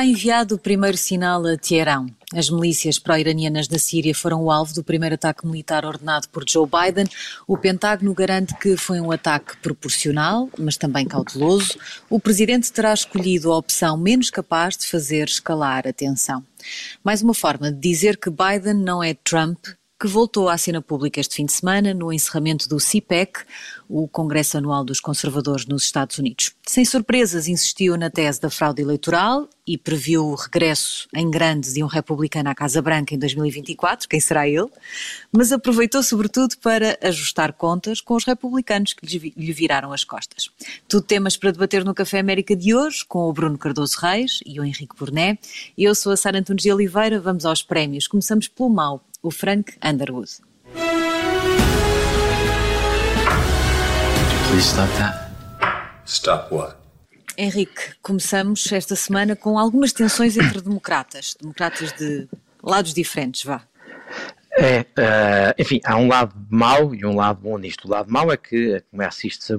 Está enviado o primeiro sinal a Teherão. As milícias pró-iranianas da Síria foram o alvo do primeiro ataque militar ordenado por Joe Biden. O Pentágono garante que foi um ataque proporcional, mas também cauteloso. O presidente terá escolhido a opção menos capaz de fazer escalar a tensão. Mais uma forma de dizer que Biden não é Trump que voltou à cena pública este fim de semana no encerramento do CPEC, o Congresso Anual dos Conservadores nos Estados Unidos. Sem surpresas, insistiu na tese da fraude eleitoral e previu o regresso em grande de um republicano à Casa Branca em 2024, quem será ele, mas aproveitou sobretudo para ajustar contas com os republicanos que lhe viraram as costas. Tudo temas para debater no Café América de hoje, com o Bruno Cardoso Reis e o Henrique Burné. Eu sou a Sara Antunes de Oliveira, vamos aos prémios. Começamos pelo mau o Frank Underwood. Please stop that. Stop what? Henrique, começamos esta semana com algumas tensões entre democratas, democratas de lados diferentes, vá. É, uh, enfim, há um lado mau e um lado bom nisto. O lado mau é que, como é assiste-se a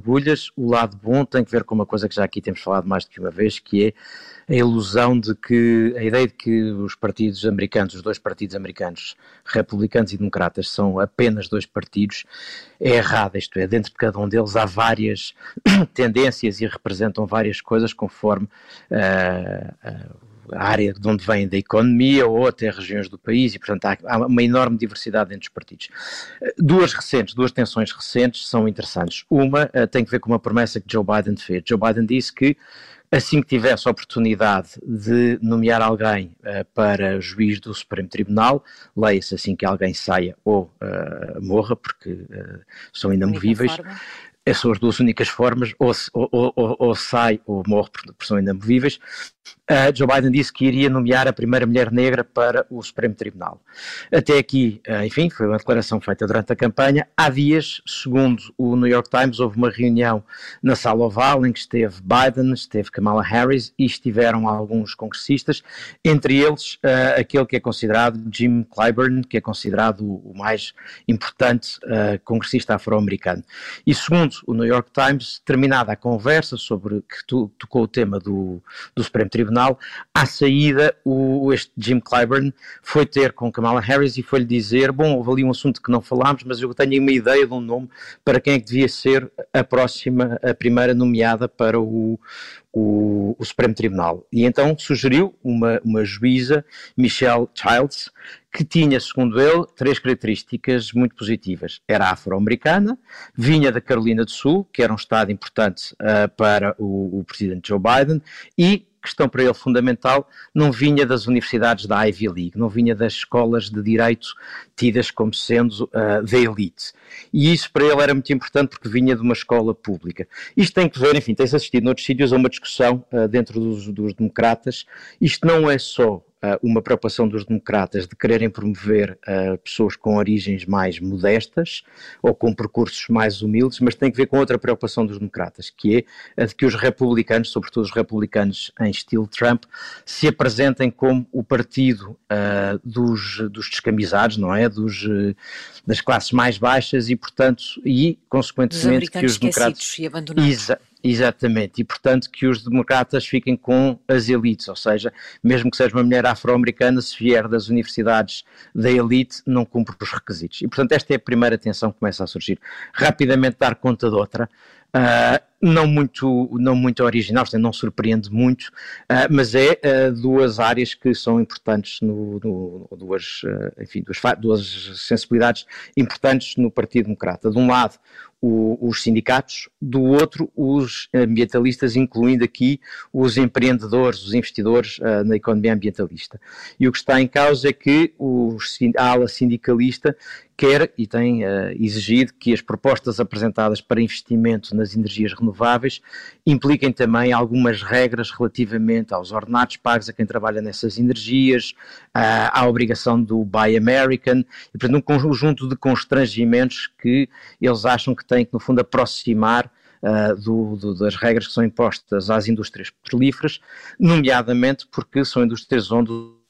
o lado bom tem que ver com uma coisa que já aqui temos falado mais do que uma vez, que é a ilusão de que, a ideia de que os partidos americanos, os dois partidos americanos, republicanos e democratas, são apenas dois partidos, é errada, isto é, dentro de cada um deles há várias tendências e representam várias coisas conforme uh, uh, a área de onde vêm da economia ou até regiões do país e, portanto, há, há, uma enorme diversidade entre os partidos. Duas recentes, duas tensões recentes são interessantes. Uma uh, tem que ver com uma promessa que Joe Biden fez. Joe Biden disse que assim que tivesse a oportunidade de nomear alguém uh, para juiz do Supremo Tribunal, leia-se assim que alguém saia ou uh, morra, porque uh, são inamovíveis. Essas são as duas únicas formas, ou, ou, ou, ou sai ou morre porque são inamovíveis uh, Joe Biden disse que iria nomear a primeira mulher negra para o Supremo Tribunal. Até aqui, uh, enfim, foi uma declaração feita durante a campanha. Há dias, segundo o New York Times, houve uma reunião na Sala Oval em que esteve Biden, esteve Kamala Harris e estiveram alguns congressistas, entre eles uh, aquele que é considerado Jim Clyburn, que é considerado o, mais importante congressista afro-americano. E segundo o New York Times, terminada a conversa sobre que tocou o tema do, do Supremo Tribunal, à saída, o, este Jim Clyburn foi ter com Kamala Harris e foi-lhe dizer: Bom, houve ali um assunto que não falámos, mas eu tenho uma ideia de um nome para quem é que devia ser a próxima, a primeira nomeada para o, o, o, Supremo Tribunal. E então sugeriu uma, uma juíza, Michelle Childs, que tinha, segundo ele, três características muito positivas. Era afro-americana, vinha da Carolina do Sul, que era um estado importante uh, para o, o presidente Joe Biden, e questão para ele fundamental, não vinha das universidades da Ivy League, não vinha das escolas de direito tidas como sendo uh, da elite. E isso para ele era muito importante porque vinha de uma escola pública. Isto tem que ver, enfim, tem-se assistido noutros sítios a uma discussão uh, dentro dos, dos democratas. Isto não é só uma preocupação dos democratas de quererem promover uh, pessoas com origens mais modestas ou com percursos mais humildes, mas tem que ver com outra preocupação dos democratas, que é a de que os republicanos, sobretudo os republicanos em estilo Trump, se apresentem como o partido uh, dos, dos descamisados, não é? Dos, das classes mais baixas e, portanto, e consequentemente que os democratas. E abandonados. Exatamente, e portanto que os democratas fiquem com as elites, ou seja, mesmo que seja uma mulher afro-americana, se vier das universidades da elite, não cumpre os requisitos. E portanto esta é a primeira tensão que começa a surgir. Rapidamente dar conta de outra, uh, não muito, não muito original, portanto, não surpreende muito, uh, mas é uh, duas áreas que são importantes, no, no duas, uh, enfim, duas, duas sensibilidades importantes no Partido Democrata. De um lado, o, os sindicatos, do outro, os ambientalistas, incluindo aqui os empreendedores, os investidores na economia ambientalista. E o que está em causa é que os, a ala sindicalista quer e tem exigido que as propostas apresentadas para investimento nas energias renováveis impliquem também algumas regras relativamente aos ordenados pagos a quem trabalha nessas energias, à obrigação do Buy American, e portanto um conjunto de constrangimentos que eles acham que têm que no fundo aproximar Uh, do, do, das regras que são impostas às indústrias petrolíferas, nomeadamente porque são indústrias onde.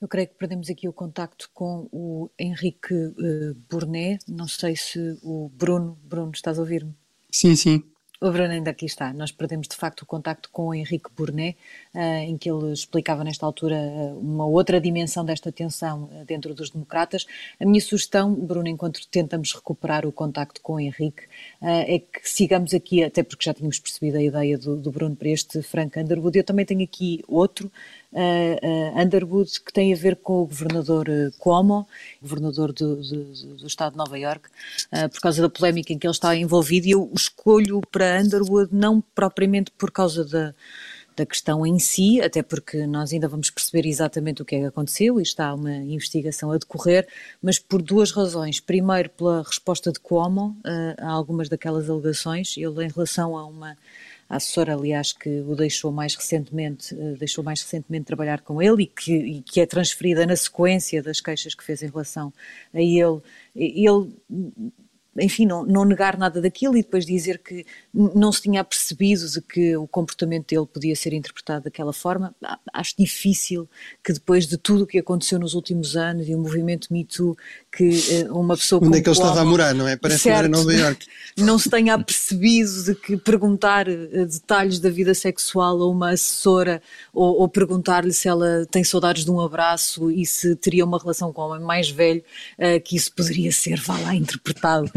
Eu creio que perdemos aqui o contacto com o Henrique uh, Burnet. Não sei se o Bruno. Bruno, estás a ouvir-me? Sim, sim. O Bruno ainda aqui está. Nós perdemos de facto o contacto com o Henrique Burnet, eh, em que ele explicava nesta altura eh, uma outra dimensão desta tensão eh, dentro dos democratas. A minha sugestão, Bruno, enquanto tentamos recuperar o contacto com o Henrique, é que sigamos aqui, até porque já tínhamos percebido a ideia do, do Bruno para este Frank Underwood. Eu também tenho aqui outro, uh, uh, Underwood, que tem a ver com o governador uh, Cuomo, governador do, do, do, estado de Nova York, por causa da polémica em que ele está envolvido, e eu escolho para Underwood não propriamente por causa da da questão em si, até porque nós ainda vamos perceber exatamente o que é que aconteceu e está uma investigação a decorrer, mas por duas razões. Primeiro, pela resposta de Cuomo uh, a algumas daquelas alegações, ele em relação a uma a assessora, aliás, que o deixou mais recentemente, uh, deixou mais recentemente trabalhar com ele e que, e que é transferida na sequência das queixas que fez em relação a ele. Ele enfim, não, não, negar nada daquilo e depois dizer que não se tinha percebido de que o comportamento dele podia ser interpretado daquela forma, acho difícil que depois de tudo o que aconteceu nos últimos anos e o movimento Me Too, que eh, uma pessoa Onde é que ele estava a morar, não é? Parece certo, que era Nova York. Não se tenha percebido de que perguntar eh, detalhes da vida sexual a uma assessora ou, ou perguntar-lhe se ela tem saudades de um abraço e se teria uma relação com um homem mais velho, uh, que isso poderia ser, vá lá, interpretado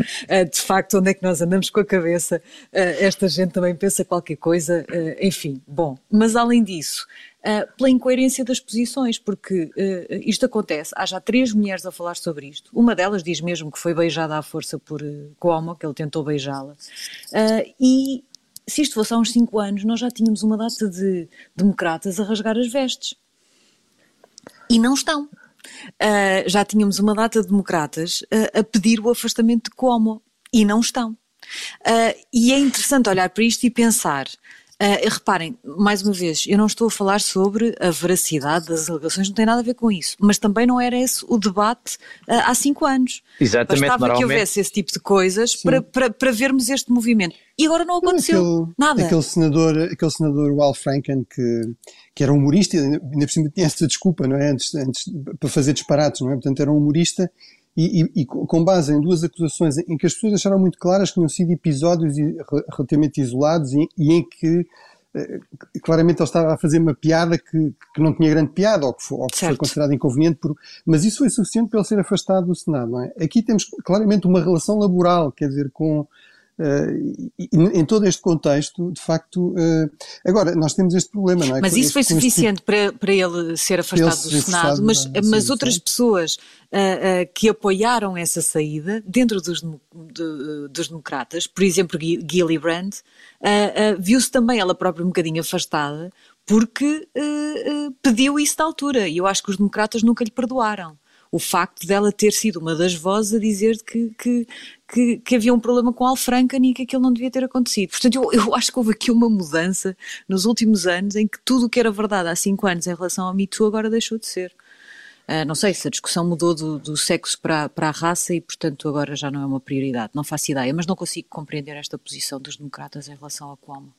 de facto onde é que nós andamos com a cabeça, uh, esta gente também pensa qualquer coisa, uh, enfim, bom. Mas além disso, pela incoerência das posições, porque isto acontece, há já três mulheres a falar sobre isto, uma delas diz mesmo que foi beijada à força por Cuomo, que ele tentou beijá-la, e se isto fosse há uns cinco anos, nós já tínhamos uma data de democratas a rasgar as vestes. E não estão. Uh, já tínhamos uma data de democratas uh, a pedir o afastamento de Cuomo e não estão. Uh, e é interessante olhar para isto e pensar Uh, reparem, mais uma vez, eu não estou a falar sobre a veracidade das alegações, não tem nada a ver com isso, mas também não era esse o debate uh, há cinco anos. Exatamente, Bastava que houvesse esse tipo de coisas para, para, para, vermos este movimento. E agora não aconteceu aquele, nada. Aquele senador, aquele senador Wal Franken, que, que era humorista, ainda por cima tinha essa desculpa, não é? Antes, antes, para fazer disparates, não é? Portanto, era um humorista e, e, e, com base em duas acusações em que as pessoas acharam muito claras que tinham sido episódios relativamente isolados e, e em que eh, claramente ele estava a fazer uma piada que, que não tinha grande piada ou que, foi, ou que foi considerado inconveniente, por, mas isso foi suficiente para ele ser afastado do Senado. Não é? Aqui temos claramente uma relação laboral, quer dizer, com Uh, em todo este contexto, de facto, uh, agora nós temos este problema, não é? Mas isso este, foi suficiente tipo, para, para ele ser afastado ele do Senado, mas, é? mas outras pessoas uh, que apoiaram essa saída dentro dos, de, dos democratas, por exemplo, Gillibrand, viu-se também ela própria um bocadinho afastada porque pediu isso da altura e eu acho que os democratas nunca lhe perdoaram o facto dela ter sido uma das vozes a dizer que, que, que, que havia um problema com Alfranken e que aquilo não devia ter acontecido. Portanto, eu, eu acho que houve aqui uma mudança nos últimos anos em que tudo o que era verdade há cinco anos em relação ao Me Too agora deixou de ser. Uh, não sei se a discussão mudou do, do sexo para, para a raça e, portanto, agora já não é uma prioridade. Não faço ideia, mas não consigo compreender esta posição dos democratas em relação a Cuomo.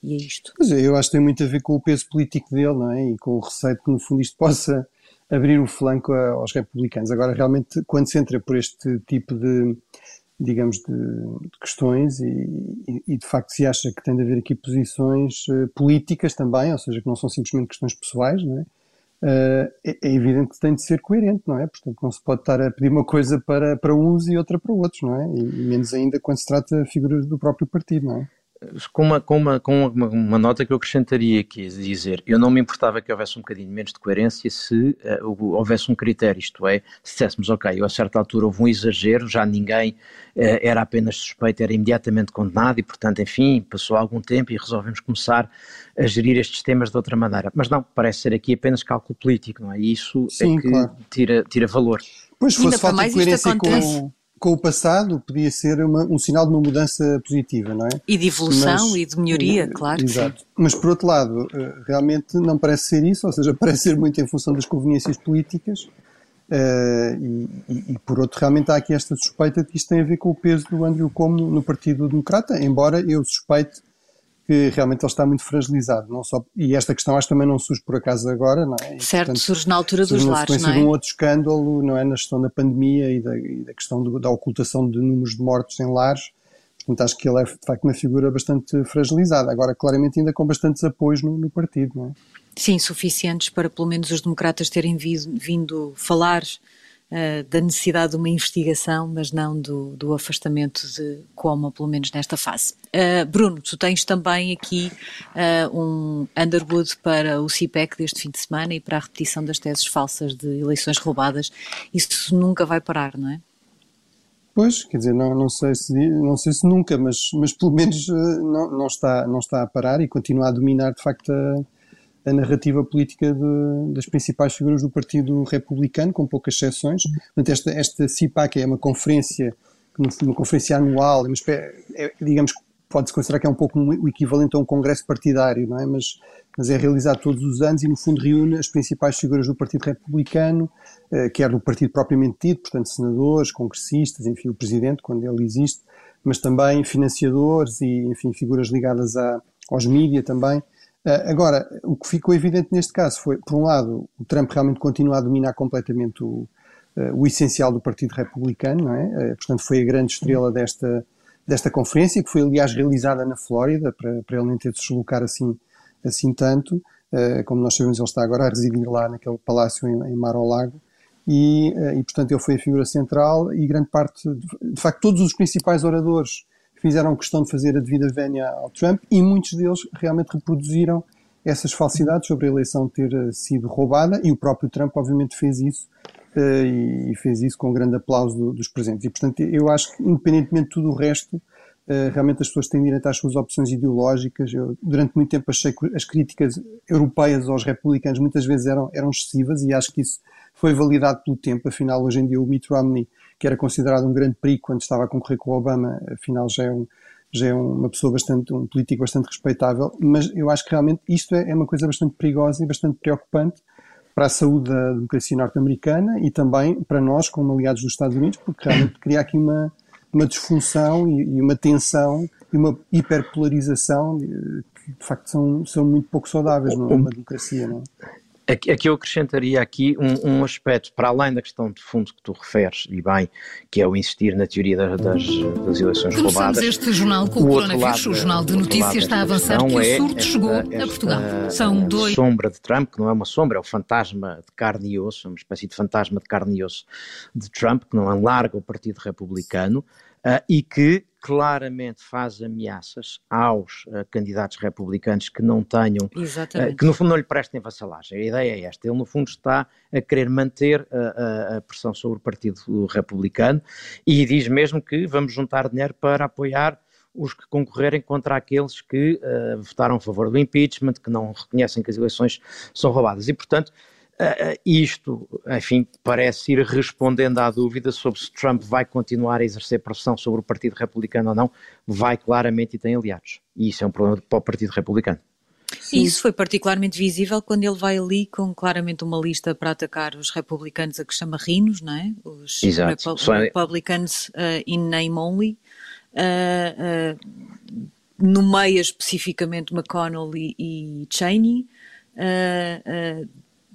E é isto. É, eu acho que tem muito a ver com o peso político dele, não é? E com o receio que, no fundo, isto possa abrir o flanco aos republicanos. Agora, realmente, quando se entra por este tipo de, digamos, de, de questões e, e, e, de facto se acha que tem de haver aqui posições uh, políticas também, ou seja, que não são simplesmente questões pessoais, não é? Uh, é, é, evidente que tem de ser coerente, não é? Portanto, não se pode estar a pedir uma coisa para, para uns e outra para outros, não é? E, e menos ainda quando se trata de figuras do próprio partido, não é? Com uma, com, uma, com uma, uma, nota que eu acrescentaria aqui, dizer, eu não me importava que houvesse um bocadinho menos de coerência se uh, houvesse um critério, isto é, se disséssemos, ok, a certa altura houve um exagero, já ninguém uh, era apenas suspeito, era imediatamente condenado e, portanto, enfim, passou algum tempo e resolvemos começar a gerir estes temas de outra maneira. Mas não, parece ser aqui apenas cálculo político, não é? E isso é Sim, é que claro. tira, tira valor. Pois, se fosse falta de coerência com com o passado podia ser uma, um sinal de uma mudança positiva, não é? E de evolução Mas, e de melhoria, eh, claro. Exato. Mas por outro lado, eh, realmente não parece ser isso, ou seja, parece ser muito em função das conveniências políticas. Uh, e, e, por outro, realmente há aqui esta suspeita de que isto tem a ver com o peso do Andrew Como no Partido Democrata, embora eu suspeite que realmente ele está muito fragilizado. Não só, e esta questão acho que também não surge por acaso agora, não é? E, certo, portanto, surge na altura dos lares, não é? de um outro escândalo, não é? Na gestão da pandemia e da, e da questão do, da ocultação de números de mortos em lares. Portanto, acho que ele é de facto uma figura bastante fragilizada. Agora, claramente, ainda com bastantes apoios no, no partido, não é? Sim, suficientes para pelo menos os democratas terem vindo, vindo falar uh, da necessidade de uma investigação, mas não do, do afastamento de Cuomo, pelo menos nesta fase. Uh, Bruno, tu tens também aqui uh, um Underwood para o CIPEC deste fim de semana e para a repetição das teses falsas de eleições roubadas. Isso nunca vai parar, não é? Pois, quer dizer, não, não, sei, se, não sei se nunca, mas, mas pelo menos não, não, está, não está a parar e continua a dominar de facto a, a narrativa política de, das principais figuras do Partido Republicano, com poucas exceções. Portanto, esta, esta CIPAC é uma conferência, uma conferência anual, é, é, digamos que pode-se considerar que é um pouco o equivalente a um congresso partidário, não é? Mas, mas é realizado todos os anos e, no fundo, reúne as principais figuras do Partido Republicano, eh, quer do partido propriamente dito, portanto, senadores, congressistas, enfim, o presidente, quando ele existe, mas também financiadores e, enfim, figuras ligadas a, aos mídias também. Uh, agora, o que ficou evidente neste caso foi, por um lado, o Trump realmente continua a dominar completamente o, uh, o essencial do Partido Republicano, não é? Uh, portanto, foi a grande estrela desta, desta conferência, que foi, aliás, realizada na Flórida, para, para ele nem ter de se deslocar assim, assim tanto. como nós sabemos, ele está agora a residir lá naquele palácio em, em Mar-ao-Lago. E, e, portanto, ele foi a figura central e grande parte, de, de facto, todos os principais oradores fizeram questão de fazer a devida vénia ao Trump e muitos deles realmente reproduziram essas falsidades sobre a eleição ter eh, sido roubada e o próprio Trump obviamente fez isso uh, e fez isso com grande aplauso do, dos presentes. E portanto eu acho que independentemente de tudo o resto, uh, realmente as pessoas têm direito às suas opções ideológicas. Eu durante muito tempo achei que as críticas europeias aos republicanos muitas vezes eram, eram excessivas e acho que isso foi validado pelo tempo. Afinal, hoje em dia o Mitt Romney que era considerado um grande perigo quando estava a concorrer com o Obama, afinal já é, um, já é uma pessoa bastante, um político bastante respeitável, mas eu acho que realmente isto é, é uma coisa bastante perigosa e bastante preocupante para a saúde da democracia norte-americana e também para nós como aliados dos Estados Unidos, porque realmente cria aqui uma, uma disfunção e, e uma tensão e uma hiperpolarização que de facto são, são muito pouco saudáveis numa democracia. Não é? Aqui, eu acrescentaria aqui um, um, aspecto, para além da questão de fundo que tu referes, e bem, que é o insistir na teoria das, das, eleições Começamos roubadas. este jornal com o, o coronavírus. o Jornal de Notícias está a avançar que o é surto esta, chegou esta, a Portugal. São dois... sombra de Trump, que não é uma sombra, é o fantasma de carne e osso, uma espécie de fantasma de carne e osso de Trump, que não alarga o Partido Republicano, uh, e que claramente faz ameaças aos uh, candidatos republicanos que não tenham, uh, que no fundo não lhe prestem vassalagem. A ideia é esta. Ele no fundo está a querer manter a, a, pressão sobre o Partido Republicano e diz mesmo que vamos juntar dinheiro para apoiar os que concorrerem contra aqueles que uh, votaram a favor do impeachment, que não reconhecem que as eleições são roubadas. E, portanto, Uh, isto, enfim, parece ir respondendo à dúvida sobre se Trump vai continuar a exercer pressão sobre o Partido Republicano ou não, vai claramente e tem aliados. E isso é um problema para o Partido Republicano. Isso foi particularmente visível quando ele vai ali com claramente uma lista para atacar os republicanos a que chama rinos, não é? Os Exato. Repu republicans uh, in name only. Uh, uh, nomeia especificamente McConnell e, e Cheney. Uh,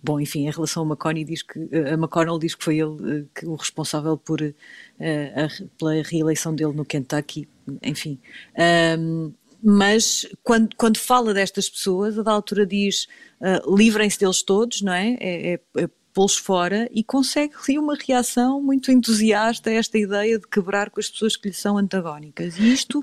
Bom, enfim, em relação a McConnell diz que, a McConnell diz que foi ele eh, que, o responsável por, uh, a, pela reeleição dele no Kentucky, enfim. Um, mas quando, quando fala destas pessoas, a da altura diz uh, livrem-se deles todos, não é? É, é, é pô-los fora e consegue ali uma reação muito entusiasta a esta ideia de quebrar com as pessoas que lhe são antagónicas. E isto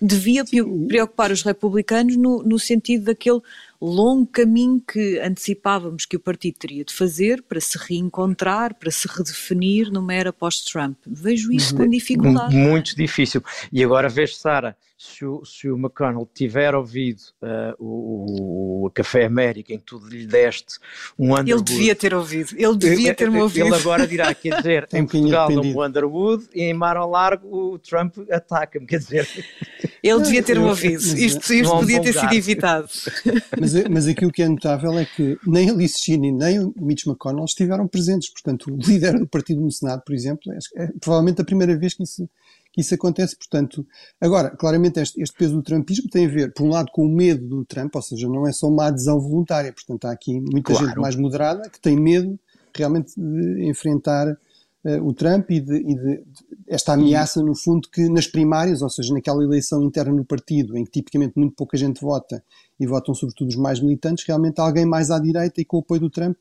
devia preocupar os republicanos no, no sentido daquele longo caminho que antecipávamos que o partido teria de fazer para se reencontrar, para se redefinir numa era pós-Trump. Vejo isso com dificuldade. Muito difícil. E agora vejo, Sara, se o, se o McConnell tiver ouvido uh, o, o, Café América em que tu lhe deste um Underwood... Ele devia ter ouvido, ele devia ter-me ouvido. Ele agora dirá, quer dizer, em Portugal um Underwood e em Mar ao Largo o Trump ataca-me, quer dizer... Ele devia ter-me ouvido, isto, isto podia ter sido evitado. Mas, mas aqui o que é notável é que nem a Liz Cheney nem o Mitch McConnell estiveram presentes, portanto o líder do partido no Senado, por exemplo, é, é provavelmente a primeira vez que isso isso acontece. Portanto, agora, claramente este, este, peso do trumpismo tem a ver, por um lado, com o medo do Trump, ou seja, não é só uma adesão voluntária. Portanto, há aqui muita claro. gente mais moderada que tem medo realmente de enfrentar o Trump e, de, e de, esta ameaça, no fundo, que nas primárias, ou seja, naquela eleição interna no partido, em que tipicamente muito pouca gente vota e votam sobretudo os mais militantes, realmente alguém mais à direita e com o apoio do Trump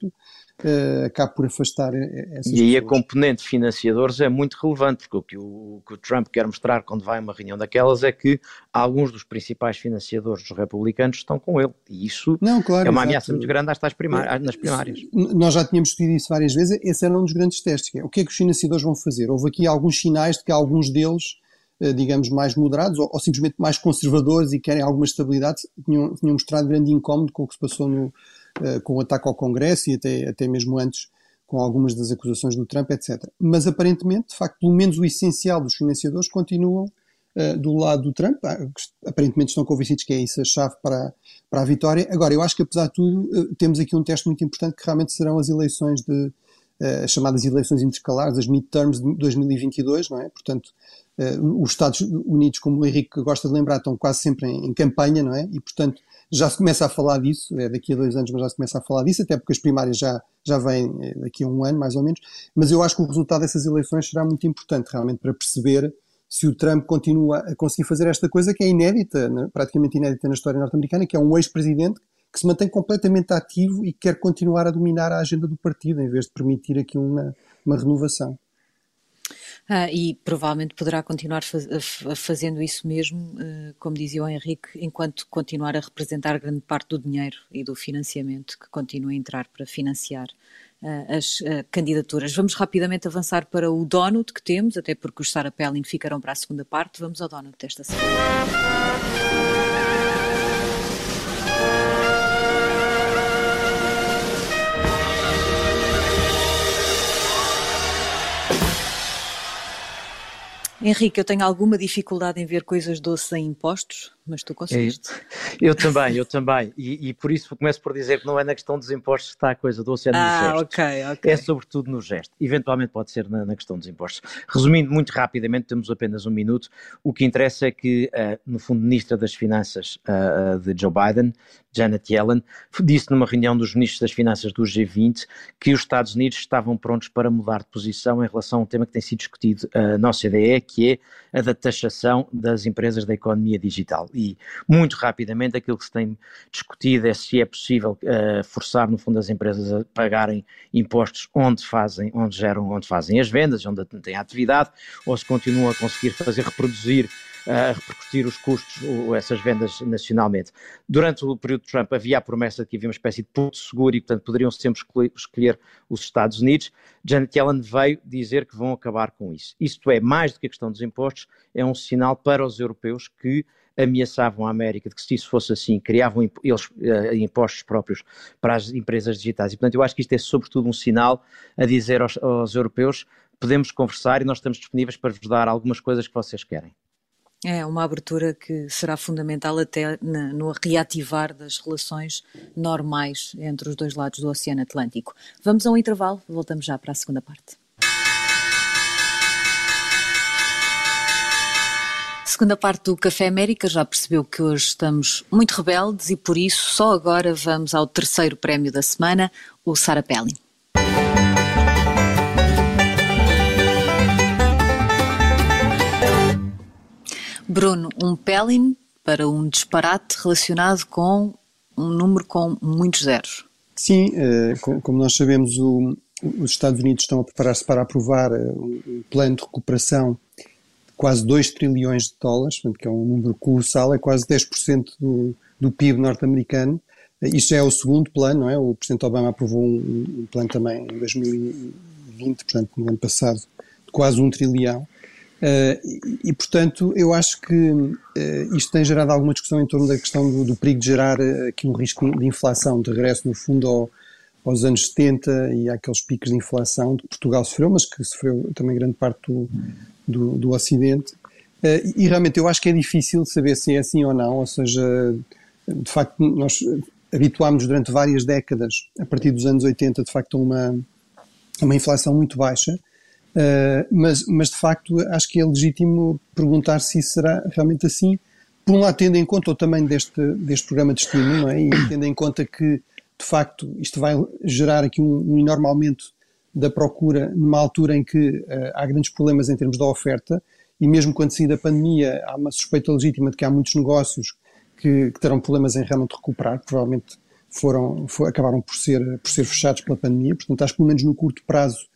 uh, acaba por afastar essas E aí pessoas. a componente financiadores é muito relevante, porque o que o, o que o, Trump quer mostrar quando vai a uma reunião daquelas é que alguns dos principais financiadores dos republicanos estão com ele. E isso Não, claro, é uma exato. ameaça muito grande às tais primárias, nas primárias. Nós já tínhamos discutido isso várias vezes, esse era um dos grandes testes, que é o que é que os financiadores vão fazer? Houve aqui alguns sinais de que alguns deles eh, digamos, mais moderados ou, ou, simplesmente mais conservadores e querem alguma estabilidade, tinham, tinham mostrado grande incómodo com o que se passou no, com o ataque ao Congresso e até, até mesmo antes com algumas das acusações do Trump, etc. Mas aparentemente, de facto, pelo menos o essencial dos financiadores continuam uh, do lado do Trump, ah, aparentemente estão convencidos que é isso a chave para, para a vitória. Agora, eu acho que apesar de tudo, uh, temos aqui um teste muito importante que realmente serão as eleições de as chamadas eleições intercalares, as midterms de 2022, não é? Portanto, Uh, os Estados Unidos, como o Henrique gosta de lembrar, estão quase sempre em, em, campanha, não é? E, portanto, já se começa a falar disso, é daqui a dois anos, mas já se começa a falar disso, até porque as primárias já, já vêm eh, daqui a um ano, mais ou menos. Mas eu acho que o resultado dessas eleições será muito importante, realmente, para perceber se o Trump continua a conseguir fazer esta coisa que é inédita, né? praticamente inédita na história norte-americana, que é um ex-presidente que se mantém completamente ativo e quer continuar a dominar a agenda do partido, em vez de permitir aqui uma, uma renovação. Ah, e provavelmente poderá continuar faz, fazendo isso mesmo, uh, como dizia o Henrique, enquanto continuar a representar grande parte do dinheiro e do financiamento que continua a entrar para financiar uh, as uh, candidaturas. Vamos rapidamente avançar para o donut que temos, até porque os Sarah Palin ficarão para a segunda parte. Vamos ao donut desta semana. Henrique, eu tenho alguma dificuldade em ver coisas doces em impostos, mas tu conseguiste. É, eu também, eu também. E, e, por isso começo por dizer que não é na questão dos impostos que está a coisa doce, é no ah, gesto. ok, ok. É sobretudo no gesto. Eventualmente pode ser na, na, questão dos impostos. Resumindo muito rapidamente, temos apenas um minuto. O que interessa é que, uh, no fundo, Ministra das Finanças uh, de Joe Biden, Janet Yellen, disse numa reunião dos ministros das Finanças do G20 que os Estados Unidos estavam prontos para mudar de posição em relação a um tema que tem sido discutido uh, na OCDE, que é a da taxação das empresas da economia digital. E, muito rapidamente, aquilo que se tem discutido é se é possível uh, forçar, no fundo, as empresas a pagarem impostos onde fazem, onde geram, onde fazem as vendas, onde têm a atividade, ou se continuam a conseguir fazer reproduzir a repercutir os custos essas vendas nacionalmente. Durante o período de Trump havia a promessa de que havia uma espécie de ponto seguro e, portanto, poderiam sempre escolher os Estados Unidos. Janet Yellen veio dizer que vão acabar com isso. Isto é, mais do que a questão dos impostos, é um sinal para os europeus que ameaçavam a América de que se isso fosse assim, criavam eles uh, impostos próprios para as empresas digitais. E, portanto, eu acho que isto é sobretudo um sinal a dizer aos, aos europeus podemos conversar e nós estamos disponíveis para vos dar algumas coisas que vocês querem. É uma abertura que será fundamental até no reativar das relações normais entre os dois lados do Oceano Atlântico. Vamos a um intervalo, voltamos já para a segunda parte. Segunda parte do Café América já percebeu que hoje estamos muito rebeldes e por isso só agora vamos ao terceiro prémio da semana, o Sarah Pelling. Bruno, um Pelin para um disparate relacionado com um número com muitos zeros. Sim, eh, como nós sabemos, os Estados Unidos estão a preparar-se para aprovar eh, um plano de recuperação quase 2 trilhões de dólares, que é um número colossal, é quase 10% do, do PIB norte-americano. Eh, Isto é o segundo plano, não é? O Presidente Obama aprovou um, um plano também em 2020, portanto, no ano passado, de quase um trilhão. Uh, e, e, portanto, eu acho que uh, isto tem gerado alguma discussão em torno da questão do, do perigo de gerar aqui um risco de inflação, de regresso, no fundo, ao, aos anos 70 e àqueles picos de inflação que Portugal sofreu, mas que sofreu também grande parte do, do, do Ocidente. e realmente eu acho que é difícil saber se é assim ou não, ou seja, de facto, nós habituámos durante várias décadas, a partir dos anos 80, de facto, a uma, uma inflação muito baixa Uh, mas, mas de facto acho que é legítimo perguntar se isso será realmente assim, por um lado tendo em conta o tamanho deste, deste programa de estímulo, é? e tendo em conta que de facto isto vai gerar aqui um, um enorme aumento da procura numa altura em que uh, há grandes problemas em termos da oferta e mesmo quando sair da pandemia há uma suspeita legítima de que há muitos negócios que, que terão problemas em realmente recuperar, provavelmente foram, for, acabaram por ser, por ser fechados pela pandemia, portanto acho que pelo menos no curto prazo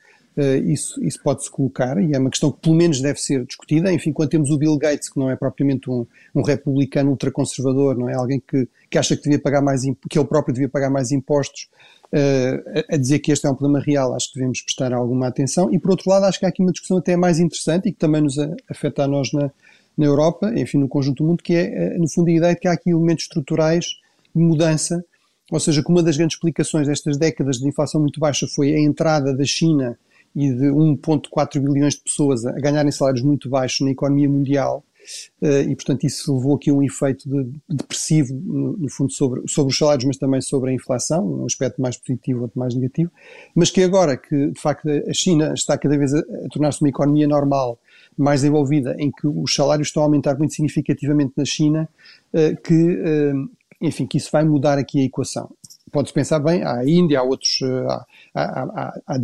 isso, isso pode-se colocar e é uma questão que pelo menos deve ser discutida, enfim, quando temos o Bill Gates, que não é propriamente um, um republicano ultraconservador, não é? Alguém que, que acha que devia pagar mais, que ele próprio devia pagar mais impostos, uh, a dizer que este é um problema real, acho que devemos prestar alguma atenção. E por outro lado, acho que há aqui uma discussão até mais interessante e que também nos afeta a nós na, na Europa, enfim, no conjunto do mundo, que é, eh, no fundo, a ideia de que há aqui elementos estruturais de mudança, ou seja, que uma das grandes explicações destas décadas de inflação muito baixa foi a entrada da China e de 1,4 bilhões de pessoas a ganharem salários muito baixos na economia mundial, Uh, e, portanto, isso levou aqui a um efeito de, depressivo, no, fundo, sobre, sobre os salários, mas também sobre a inflação, um aspecto mais positivo, outro mais negativo, mas que agora que, de facto, a China está cada vez a, a tornar-se uma economia normal, mais desenvolvida, em que os salários estão a aumentar muito significativamente na China, uh, que, uh, enfim, que isso vai mudar aqui a equação. Pode-se pensar bem, há a Índia, há outros, há, há, há,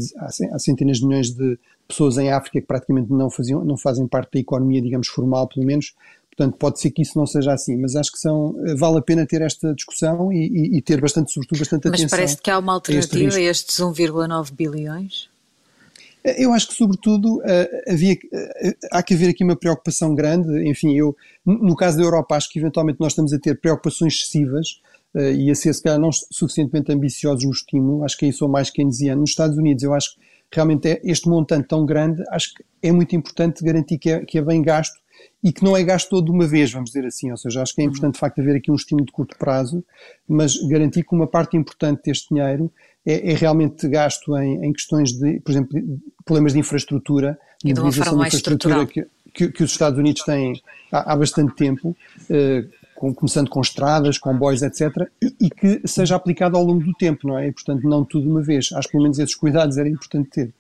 há centenas de milhões de, pessoas em África que praticamente não, faziam, não fazem parte da economia, digamos, formal, pelo menos. Portanto, pode ser que isso não seja assim, mas acho que são, vale a pena ter esta discussão e, e, ter bastante, sobretudo, bastante mas atenção. Mas parece que há uma alternativa a, este a estes 1,9 bilhões? Eu acho que, sobretudo, eh, havia, eh, há que haver aqui uma preocupação grande. Enfim, eu, no caso da Europa, acho que eventualmente nós estamos a ter preocupações excessivas eh, e a ser, se calhar, não suficientemente ambiciosos no estímulo. Acho que aí sou mais keynesiano. Nos Estados Unidos, eu acho que realmente é, este montante tão grande, acho que é muito importante garantir que é, que é bem gasto e que não é gasto todo de uma vez, vamos dizer assim. Ou seja, acho que é importante de facto haver aqui um estímulo de curto prazo, mas garantir que uma parte importante deste dinheiro é, é realmente gasto em, em, questões de, por exemplo, problemas de infraestrutura, de mobilização de infraestrutura que, que, que, os Estados Unidos têm há, há bastante tempo, eh, com, começando com estradas, comboios, etc., e, e, que seja aplicado ao longo do tempo, não é? E, portanto, não tudo de uma vez. Acho que pelo menos esses cuidados era importante ter.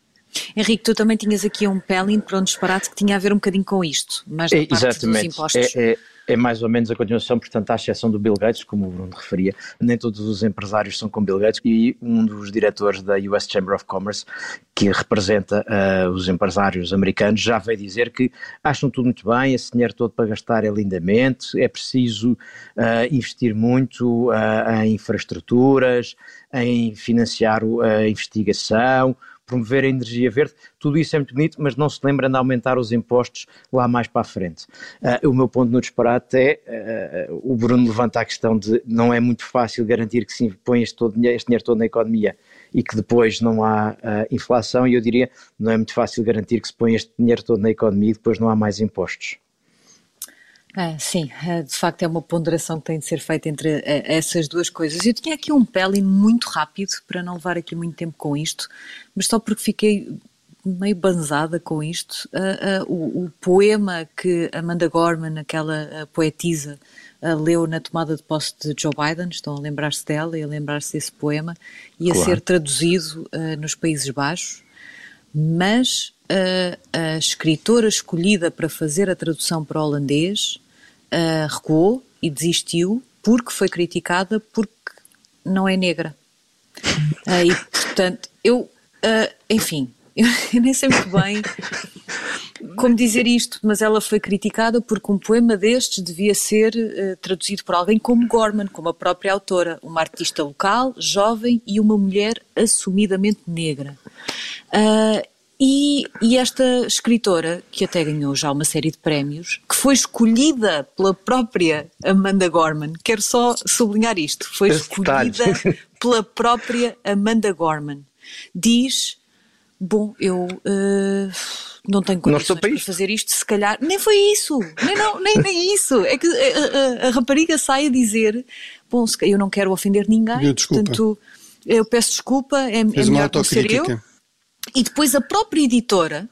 Henrique, tu também tinhas aqui um pelin para um disparate que tinha a ver um bocadinho com isto, mas na é, parte exatamente. dos impostos. É, é, é mais ou menos a continuação, portanto, à exceção do Bill Gates, como o Bruno referia, nem todos os empresários são como Bill Gates e um dos diretores da US Chamber of Commerce, que representa uh, os empresários americanos, já veio dizer que acham tudo muito bem, esse dinheiro todo para gastar é lindamente, é preciso uh, investir muito uh, em infraestruturas, em financiar a investigação, promover a energia verde, tudo isso é muito bonito, mas não se lembra de aumentar os impostos lá mais para a frente. Uh, o meu ponto no disparate é, uh, o Bruno levanta a questão de não é muito fácil garantir que se põe este, todo, este dinheiro todo na economia e que depois não há uh, inflação, e eu diria, não é muito fácil garantir que se põe este dinheiro todo na economia e depois não há mais impostos. É, sim, é, de facto é uma ponderação que tem de ser feita entre é, essas duas coisas. Eu tinha aqui um pelin muito rápido, para não levar aqui muito tempo com isto, mas só porque fiquei meio banzada com isto. Uh, uh, o, o, poema que Amanda Gorman, aquela uh, poetisa, leu na tomada de posse de Joe Biden, estão a lembrar-se dela e a lembrar-se desse poema, ia claro. ser traduzido nos Países Baixos, mas a escritora escolhida para fazer a tradução para o holandês uh, recuou e desistiu porque foi criticada porque não é negra. Uh, e, portanto, eu, uh, enfim, eu nem sei muito bem como dizer isto, mas ela foi criticada porque um poema destes devia ser uh, traduzido por alguém como Gorman, como a própria autora, uma artista local, jovem e uma mulher assumidamente negra. Uh, e, e, esta escritora, que até ganhou já uma série de prémios, que foi escolhida pela própria Amanda Gorman, quero só sublinhar isto, foi escolhida pela própria Amanda Gorman, diz: Bom, eu uh, não tenho condições para fazer isto, se calhar. Nem foi isso, nem, não, nem, nem isso. É que a, a, a, rapariga sai a dizer: Bom, eu não quero ofender ninguém, eu, portanto, eu peço desculpa, é, é melhor não ser eu e depois a própria editora,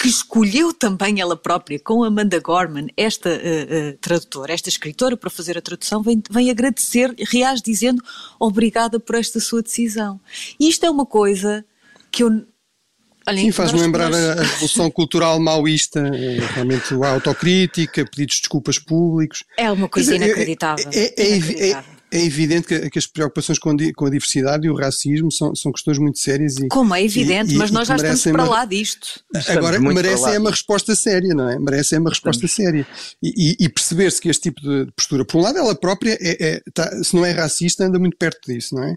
que escolheu também ela própria, com Amanda Gorman, esta uh, uh, tradutora, esta escritora, para fazer a tradução, vem, vem agradecer, reage dizendo obrigada por esta sua decisão. E isto é uma coisa que eu. Olha, Sim, faz-me lembrar nós... a revolução cultural maoísta, é, realmente a autocrítica, pedidos de desculpas públicos. É uma coisa inacreditável. É, é, é, inacreditável é evidente que, que, as preocupações com, com, a diversidade e o racismo são, são questões muito sérias. E, Como é evidente, e, mas nós já estamos para lá disto. Agora, merecem uma resposta séria, não é? Merecem uma resposta estamos. séria. E, e perceber-se que este tipo de postura, por um lado, ela própria, é, é tá, se não é racista, anda muito perto disso, não é?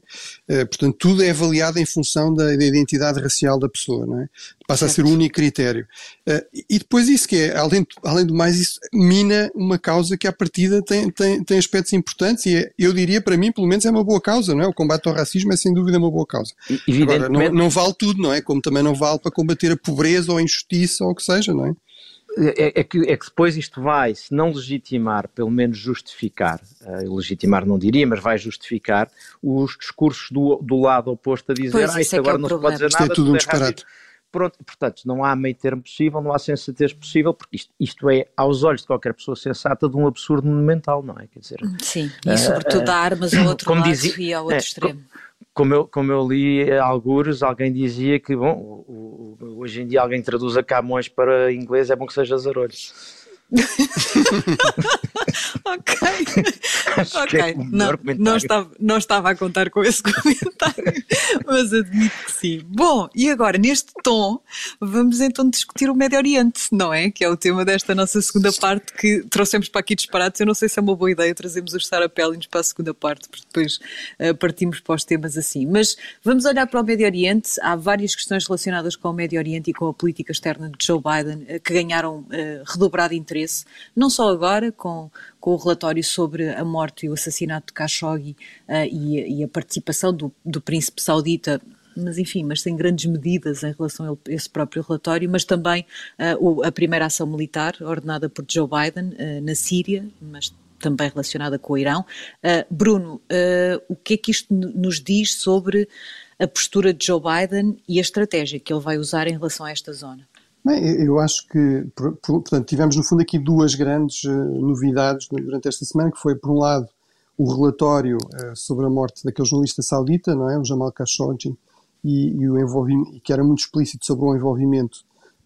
Uh, portanto, tudo é avaliado em função da, da, identidade racial da pessoa, não é? Passa certo. a ser o único critério. Uh, e depois isso que é, além, além do mais, isso mina uma causa que à partida tem, tem, tem aspectos importantes e é, eu diria diria, para mim, pelo menos, é uma boa causa, não é? O combate ao racismo é sem dúvida uma boa causa. Agora, não, não vale tudo, não é? Como também não vale para combater a pobreza ou a injustiça ou o que seja, não é? É, é, que, é que depois isto vai, se não legitimar, pelo menos justificar, uh, legitimar não diria, mas vai justificar os discursos do, do lado oposto a dizer, pois, ah, isto é agora é não se pode dizer nada. Isto é tudo um disparate. Pronto, portanto, não há meio termo possível, não há sensatez possível, porque isto, isto, é, aos olhos de qualquer pessoa sensata, de um absurdo monumental, não é? Quer dizer, Sim, e uh, sobretudo uh, armas ao outro lado dizia, e ao outro é, extremo. Como eu, como eu li alguns, alguém dizia que, bom, o, o, hoje em dia alguém traduza Camões para inglês, é bom que seja Zarolhos. ok. ok. É não, não, estava, não estava a contar com esse comentário, mas admito que sim. Bom, e agora, neste tom, vamos então discutir o Médio Oriente, não é? Que é o tema desta nossa segunda parte que trouxemos para aqui disparados. Eu não sei se é uma boa ideia trazermos os Sarapelinos para a segunda parte, porque depois uh, partimos para os temas assim. Mas vamos olhar para o Médio Oriente. Há várias questões relacionadas com o Médio Oriente e com a política externa de Joe Biden uh, que ganharam uh, redobrado interesse, não só agora, com, com o relatório sobre a morte e o assassinato de Khashoggi uh, e, e, a participação do, do príncipe saudita mas enfim, mas sem grandes medidas em relação a esse próprio relatório, mas também uh, a primeira ação militar ordenada por Joe Biden uh, na Síria, mas também relacionada com o Irão. Uh, Bruno, o que é que isto nos diz sobre a postura de Joe Biden e a estratégia que ele vai usar em relação a esta zona? Bem, eu acho que, portanto, tivemos no fundo aqui duas grandes uh, novidades durante esta semana, que foi, por um lado, o relatório uh, sobre a morte daquele jornalista saudita, não é, o Jamal Khashoggi, e, e o envolvimento, que era muito explícito sobre o envolvimento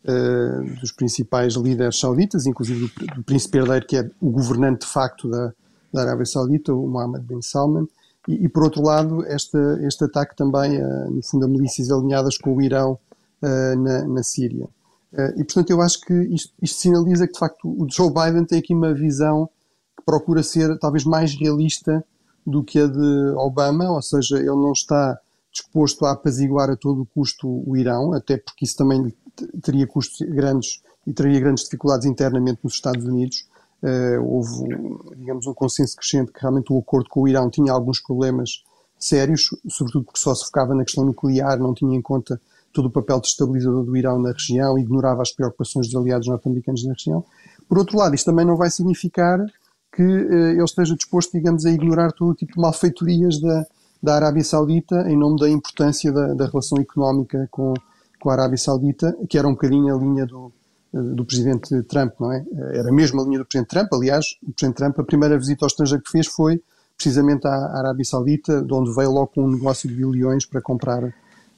uh, dos principais líderes sauditas, inclusive do, do, príncipe herdeiro, que é o governante de facto da, da Arábia Saudita, o Mohammed bin Salman, e, e por outro lado, este, este ataque também, no fundo, a milícias alinhadas com o Irão na, na Síria. Eh, e, portanto, eu acho que isto, isto, sinaliza que, de facto, o Joe Biden tem aqui uma visão que procura ser talvez mais realista do que a de Obama, ou seja, ele não está disposto a apaziguar a todo o custo o Irão, até porque isso também teria custos grandes e teria grandes dificuldades internamente nos Estados Unidos. Uh, houve, digamos, um consenso crescente que realmente o acordo com o Irão tinha alguns problemas sérios, sobretudo porque só se focava na questão nuclear, não tinha em conta todo o papel destabilizador do Irão na região, ignorava as preocupações dos aliados norte-americanos na região. Por outro lado, isto também não vai significar que eh, ele esteja disposto, digamos, a ignorar todo o tipo de malfeitorias da, da Arábia Saudita em nome da importância da, da relação económica com, com a Arábia Saudita, que era um bocadinho a linha do, eh, do presidente Trump, não é? Era mesmo a linha do presidente Trump. Aliás, o presidente Trump, a primeira visita ao estrangeiro que fez foi precisamente à Arábia Saudita, de onde veio logo com um negócio de bilhões para comprar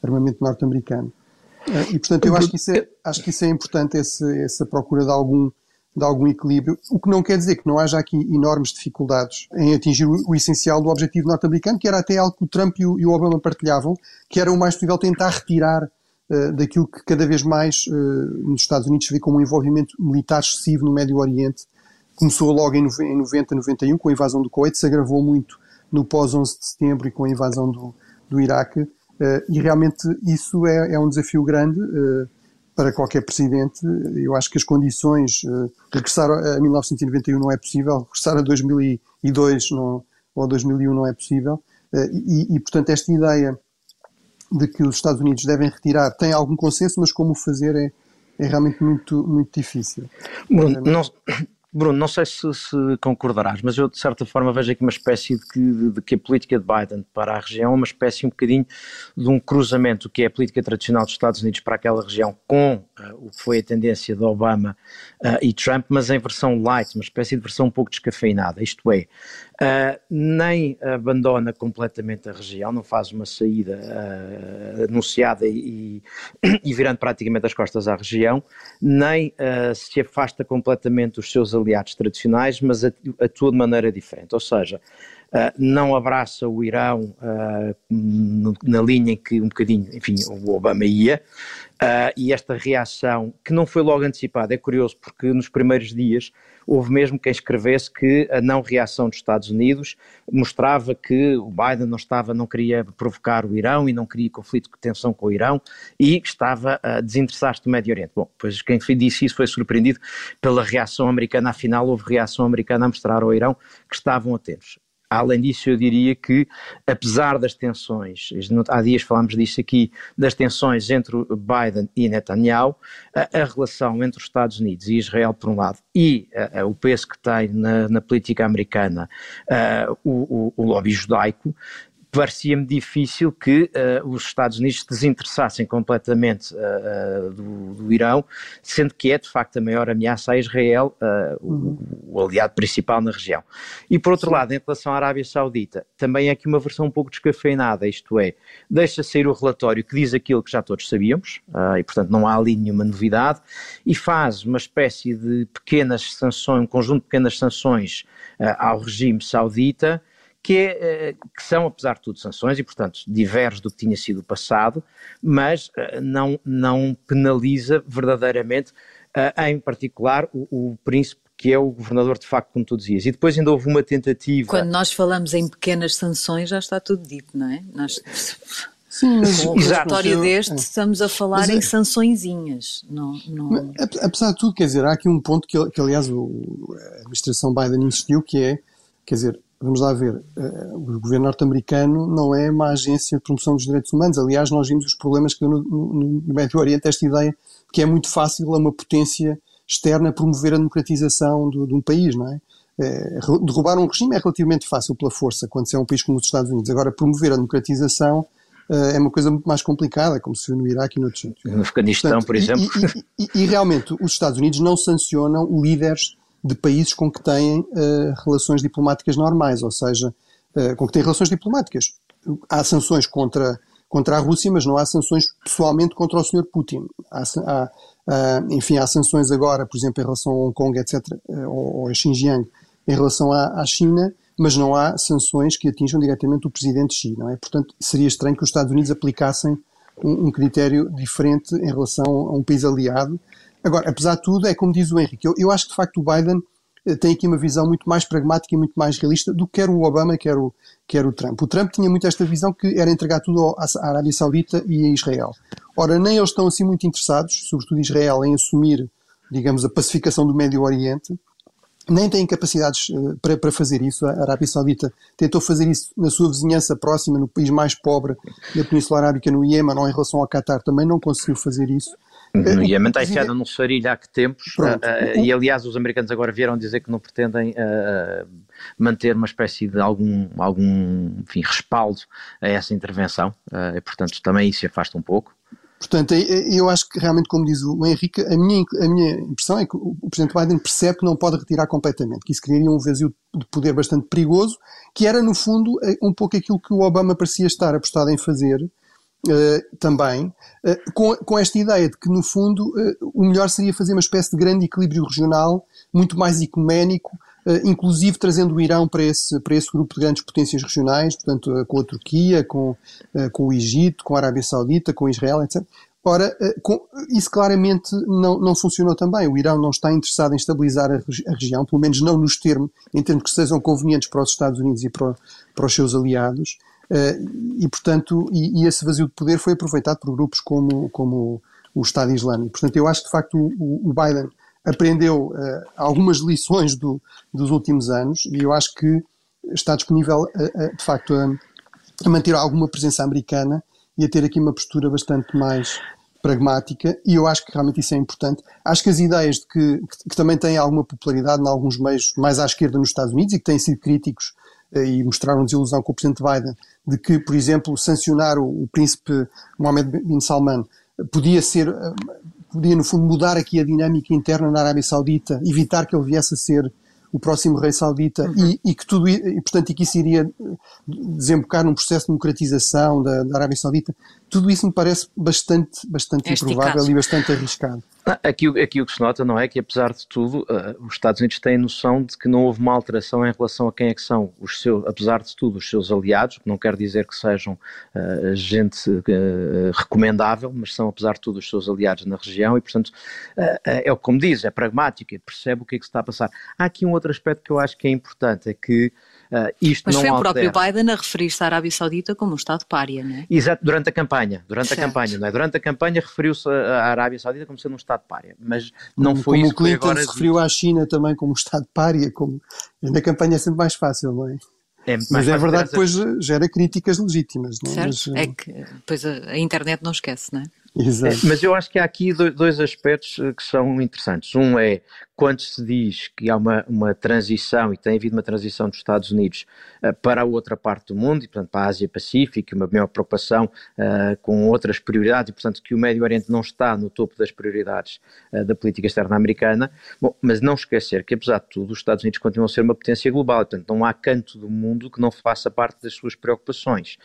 armamento norte-americano. Eh, e, portanto, eu acho que isso é, acho que isso é importante, esse, essa procura de algum, de algum equilíbrio, o que não quer dizer que não haja aqui enormes dificuldades em atingir o, o essencial do objetivo norte-americano, que era até algo que o Trump e o, e o, Obama partilhavam, que era o mais possível tentar retirar uh, daquilo que cada vez mais uh, nos Estados Unidos se vê como um envolvimento militar excessivo no Médio Oriente. Começou logo em, em 90, 91, com a invasão do Kuwait, se agravou muito no pós-11 de setembro e com a invasão do, do Iraque. Uh, e realmente isso é, é um desafio grande uh, para qualquer presidente. Eu acho que as condições, uh, regressar a 1991 não é possível, regressar a 2002 não, ou a 2001 não é possível. E, e, portanto, esta ideia de que os Estados Unidos devem retirar tem algum consenso, mas como o fazer é, é realmente muito, muito difícil. Não, não, Bruno, não sei se, se, concordarás, mas eu de certa forma vejo aqui uma espécie de que, de, de que a política de Biden para a região é uma espécie um bocadinho de um cruzamento que é a política tradicional dos Estados Unidos para aquela região com uh, o que foi a tendência de Obama uh, e Trump, mas em versão light, uma espécie de versão um pouco descafeinada, isto é, uh, nem abandona completamente a região, não faz uma saída anunciada e, e, virando praticamente as costas à região, nem se afasta completamente dos seus aliados tradicionais, mas atua de maneira diferente. Ou seja, uh, não abraça o Irão uh, na linha em que um bocadinho, enfim, o Obama ia, Uh, e esta reação, que não foi logo antecipada, é curioso porque nos primeiros dias houve mesmo quem escrevesse que a não reação dos Estados Unidos mostrava que o Biden não estava, não queria provocar o Irão e não queria conflito tensão com o Irão e estava a desinteressar-se do Médio Oriente. Bom, pois quem disse isso foi surpreendido pela reação americana, afinal houve reação americana a mostrar ao Irão que estavam atentos. Além disso, eu diria que, apesar das tensões, há dias falámos disso aqui, das tensões entre Biden e Netanyahu, a, a relação entre os Estados Unidos e Israel, por um lado, e a, a, o peso que tem na, na política americana o, o, o lobby judaico, parecia-me difícil que uh, os Estados Unidos se desinteressassem completamente uh, do, do, Irão, sendo que é de facto a maior ameaça a Israel, uh, uhum. o, o, aliado principal na região. E por outro Sim. lado, em relação à Arábia Saudita, também é aqui uma versão um pouco descafeinada, isto é, deixa sair o relatório que diz aquilo que já todos sabíamos, e portanto não há ali nenhuma novidade, e faz uma espécie de pequenas sanções, um conjunto de pequenas sanções ao regime saudita, que, é, que, são, apesar de tudo, sanções e, portanto, diversos do que tinha sido o passado, mas eh, não, não penaliza verdadeiramente, eh, em particular, o, o príncipe que é o governador de facto, como tu dizias. E depois ainda houve uma tentativa. Quando nós falamos em pequenas sanções, já está tudo dito, não é? Nós... Sim, mas com um relatório deste, é. estamos a falar mas, em sançõezinhas. Não, não... apesar de tudo, quer dizer, há aqui um ponto que, que aliás, o, a administração Biden insistiu, que é, quer dizer, vamos lá ver, uh, o governo norte-americano não é uma agência de promoção dos direitos humanos. Aliás, nós vimos os problemas que no, no, no Médio Oriente esta ideia de que é muito fácil a uma potência externa promover a democratização do, de um país, não é? é? Derrubar um regime é relativamente fácil pela força, quando se é um país como os Estados Unidos. Agora, promover a democratização uh, é uma coisa muito mais complicada, como se viu no Iraque e noutros sítios. No Afeganistão, Portanto, por exemplo. E, e, e, e realmente, os Estados Unidos não sancionam líderes de países com que têm uh, relações diplomáticas normais, ou seja, uh, com que têm relações diplomáticas. Há sanções contra, contra a Rússia, mas não há sanções pessoalmente contra o Sr. Putin. Há, há, enfim, há sanções agora, por exemplo, em relação a Hong Kong, etc., ou, ou a Xinjiang, em relação à, à China, mas não há sanções que atinjam diretamente o presidente Xi, não é? Portanto, seria estranho que os Estados Unidos aplicassem um, um critério diferente em relação a um país aliado, Agora, apesar de tudo, é como diz o Henrique, eu, eu acho que de facto o Biden eh, tem aqui uma visão muito mais pragmática e muito mais realista do que quer o Obama, quer o, quer o Trump. O Trump tinha muito esta visão que era entregar tudo à Arábia Saudita e a Israel. Ora, nem eles estão assim muito interessados, sobretudo Israel, em assumir, digamos, a pacificação do Médio Oriente, nem têm capacidades uh, para, para fazer isso. A Arábia Saudita tentou fazer isso na sua vizinhança próxima, no país mais pobre da Península Arábica, no Iêmen, ou em relação ao Qatar, também não conseguiu fazer isso. No Iêmen está enfiada num sarilho há que tempos, uh, e aliás os americanos agora vieram dizer que não pretendem uh, manter uma espécie de algum, algum enfim, respaldo a essa intervenção, uh, e portanto também isso se afasta um pouco. Portanto, eu acho que realmente, como diz o Henrique, a minha, a minha impressão é que o Presidente Biden percebe que não pode retirar completamente, que isso criaria um vazio de poder bastante perigoso, que era, no fundo, um pouco aquilo que o Obama parecia estar apostado em fazer, Uh, também, uh, com, com, esta ideia de que, no fundo, uh, o melhor seria fazer uma espécie de grande equilíbrio regional, muito mais ecuménico, inclusive trazendo o Irão para esse, para esse grupo de grandes potências regionais, portanto, com a Turquia, com, com o Egito, com a Arábia Saudita, com Israel, etc. Ora, isso claramente não, não funcionou também. O Irão não está interessado em estabilizar a, a, região, pelo menos não nos termos, em termos que sejam convenientes para os Estados Unidos e para, para os seus aliados. Uh, e, portanto, e, e, esse vazio de poder foi aproveitado por grupos como, como o Estado Islâmico. Portanto, eu acho que, de facto, o, o Biden aprendeu uh, algumas lições do, dos últimos anos e eu acho que está disponível, uh, de facto, a, a, manter alguma presença americana e a ter aqui uma postura bastante mais pragmática e eu acho que realmente isso é importante. Acho que as ideias de que, que, que também têm alguma popularidade em alguns meios mais à esquerda nos Estados Unidos e que têm sido críticos e mostraram desilusão com o presidente Biden de que, por exemplo, sancionar o, o príncipe Mohammed bin Salman podia ser, eh, podia no fundo mudar aqui a dinâmica interna na Arábia Saudita, evitar que ele viesse a ser o próximo rei saudita uhum. e, e, que tudo, e, portanto, e que isso iria eh, desembocar num processo de democratização da, da Arábia Saudita, tudo isso me parece bastante, bastante é improvável e bastante arriscado. Aqui, aqui o que se nota, não é? Que apesar de tudo, uh, os Estados Unidos têm noção de que não houve uma alteração em relação a quem é que são os seus, apesar de tudo, os seus aliados, que não quer dizer que sejam uh, gente uh, recomendável, mas são, apesar de tudo, os seus aliados na região e, portanto, é como diz, é pragmático e percebe o que é que se está a passar. Há aqui um outro aspecto que eu acho que é importante, é que Uh, isto Mas não foi o próprio Biden a referir-se à Arábia Saudita como um Estado pária, não é? Exato, durante a campanha, durante certo. a campanha, não é? Durante a campanha referiu-se à Arábia Saudita como sendo um Estado pária, mas não como, foi como isso que Clinton agora se referiu à China também como um Estado pária, como... na campanha é sempre mais fácil, não é? É mas é verdade que depois gera críticas legítimas, não é? Certo, mas, é que depois a, a internet não esquece, não é? Exato. É, mas eu acho que há aqui dois aspectos eh, que são interessantes. Um é quando se diz que há uma, uma transição, e tem havido uma transição dos Estados Unidos uh, para a outra parte do mundo, e portanto para a Ásia-Pacífico, uma maior preocupação uh, com outras prioridades, e portanto que o Médio Oriente não está no topo das prioridades uh, da política externa americana, bom, mas não esquecer que apesar de tudo os Estados Unidos continuam a ser uma potência global, portanto não há canto do mundo que não faça parte das suas preocupações.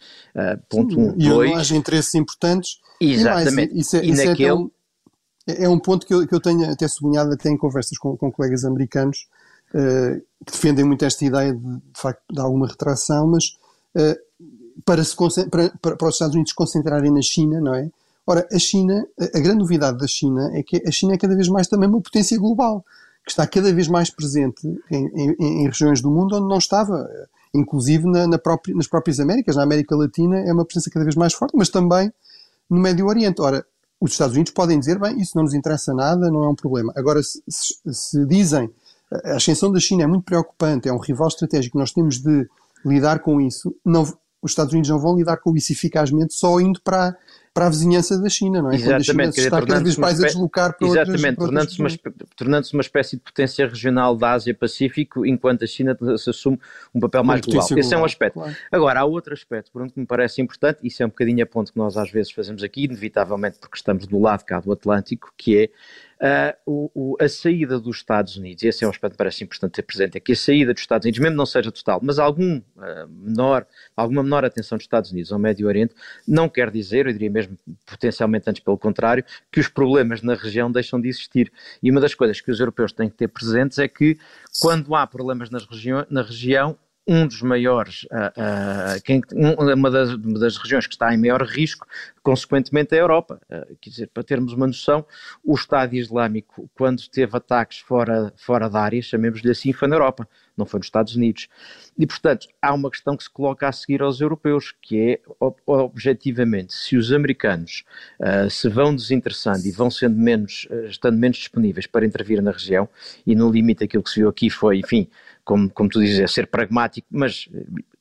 ponto Sim, um. E dois, haja interesses importantes. Exatamente. Isso é, e isso é naquele... É é, um ponto que eu, que eu tenho até sublinhado até em conversas com, com colegas americanos uh, que defendem muito esta ideia de, de facto de alguma retração, mas uh, para, se, para, para, os Estados Unidos se concentrarem na China, não é? Ora, a China, a, a grande novidade da China é que a China é cada vez mais também uma potência global, que está cada vez mais presente em, em, em regiões do mundo onde não estava, inclusive na, na própria, nas próprias Américas, na América Latina é uma presença cada vez mais forte, mas também no Médio Oriente. Ora, os Estados Unidos podem dizer, bem, isso não nos interessa nada, não é um problema. Agora, se, se, se dizem a ascensão da China é muito preocupante, é um rival estratégico, nós temos de lidar com isso, não, os Estados Unidos não vão lidar com isso eficazmente só indo para, para a vizinhança da China, não é? Exatamente. Quando a China está cada vez mais a deslocar para Exatamente, tornando-se uma, tornando uma espécie de potência regional da Ásia-Pacífico, enquanto a China se assume um papel mais global. global. Esse é um aspecto. Claro. Agora, há outro aspecto, um que me parece importante, isso é um bocadinho a ponto que nós às vezes fazemos aqui, inevitavelmente porque estamos do lado cá do Atlântico, que é Uh, o, o, a saída dos Estados Unidos, esse é um aspecto que parece importante ter presente, é que a saída dos Estados Unidos, mesmo não seja total, mas algum uh, menor, alguma menor atenção dos Estados Unidos ao Médio Oriente, não quer dizer, eu diria mesmo potencialmente antes pelo contrário, que os problemas na região deixam de existir. E uma das coisas que os europeus têm que ter presentes é que quando há problemas nas região, na região, um dos maiores, uh, uh, uma, das, uma, das, regiões que está em maior risco, consequentemente, é a Europa. Uh, quer dizer, para termos uma noção, o Estado Islâmico, quando teve ataques fora, fora da área, chamemos-lhe assim, foi na Europa, não foi nos Estados Unidos. E, portanto, há uma questão que se coloca a seguir aos europeus, que é, objetivamente, se os americanos se vão desinteressando e vão sendo menos, estando menos disponíveis para intervir na região, e no limite aquilo que se viu aqui foi, enfim, como, como tu dizes, é ser pragmático, mas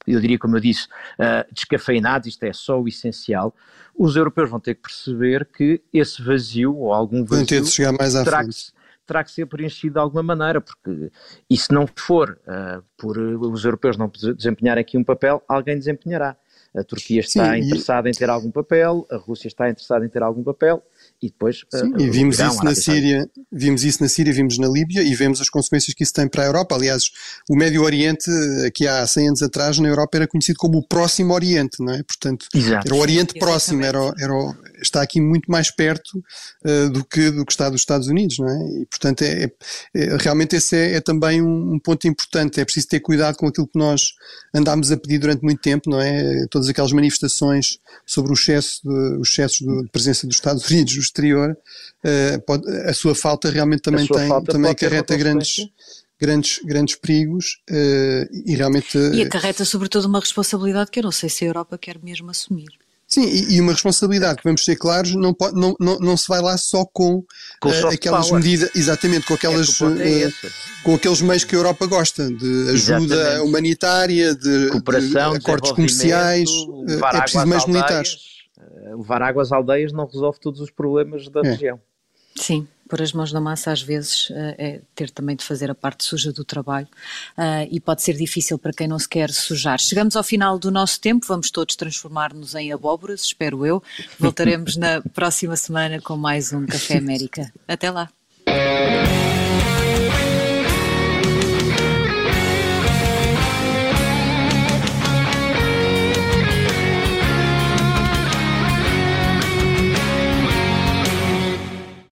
eu diria, como eu disse, uh, descafeinado, isto é só o essencial, os europeus vão ter que perceber que esse vazio, ou algum vazio, ter de chegar mais à terá, frente. Que, terá que ser preenchido de alguma maneira, porque e se não for uh, por os europeus não desempenharem aqui um papel, alguém desempenhará. A Turquia está Sim, interessada e... em ter algum papel, a Rússia está interessada em ter algum papel, e depois Sim, uh, e vimos Irão, isso na Síria, vimos isso na Síria, vimos na Líbia e vemos as consequências que isso tem para a Europa. Aliás, o Médio Oriente, aqui há 100 anos atrás, na Europa era conhecido como o Próximo Oriente, não é? Portanto, Exato. era o Oriente Próximo, era, era, está aqui muito mais perto uh, do, que, do que está dos Estados Unidos, não é? E, portanto, é, é realmente esse é, é também um, um, ponto importante. É preciso ter cuidado com aquilo que nós andámos a pedir durante muito tempo, não é? Todas aquelas manifestações sobre o excesso de, os excessos de presença dos Estados Unidos exterior, uh, pode, a sua falta realmente também tem, também acarreta grandes, grandes, grandes perigos uh, e realmente... E acarreta sobretudo uma responsabilidade que eu não sei se a Europa quer mesmo assumir. Sim, e, e uma responsabilidade que vamos ser claros, não, pode, não, não, não se vai lá só com, com uh, aquelas power. medidas, exatamente, com aquelas é uh, com aqueles meios que a Europa gosta, de ajuda exatamente. humanitária, de, de acordos comerciais, é preciso meios militares levar água às aldeias não resolve todos os problemas da é. região. Sim, pôr as mãos na massa às vezes eh, é ter também de fazer a parte suja do trabalho uh, e pode ser difícil para quem não se quer sujar. Chegamos ao final do nosso tempo, vamos todos transformar-nos em abóboras, espero eu. Voltaremos na próxima semana com mais um Café América. Até lá.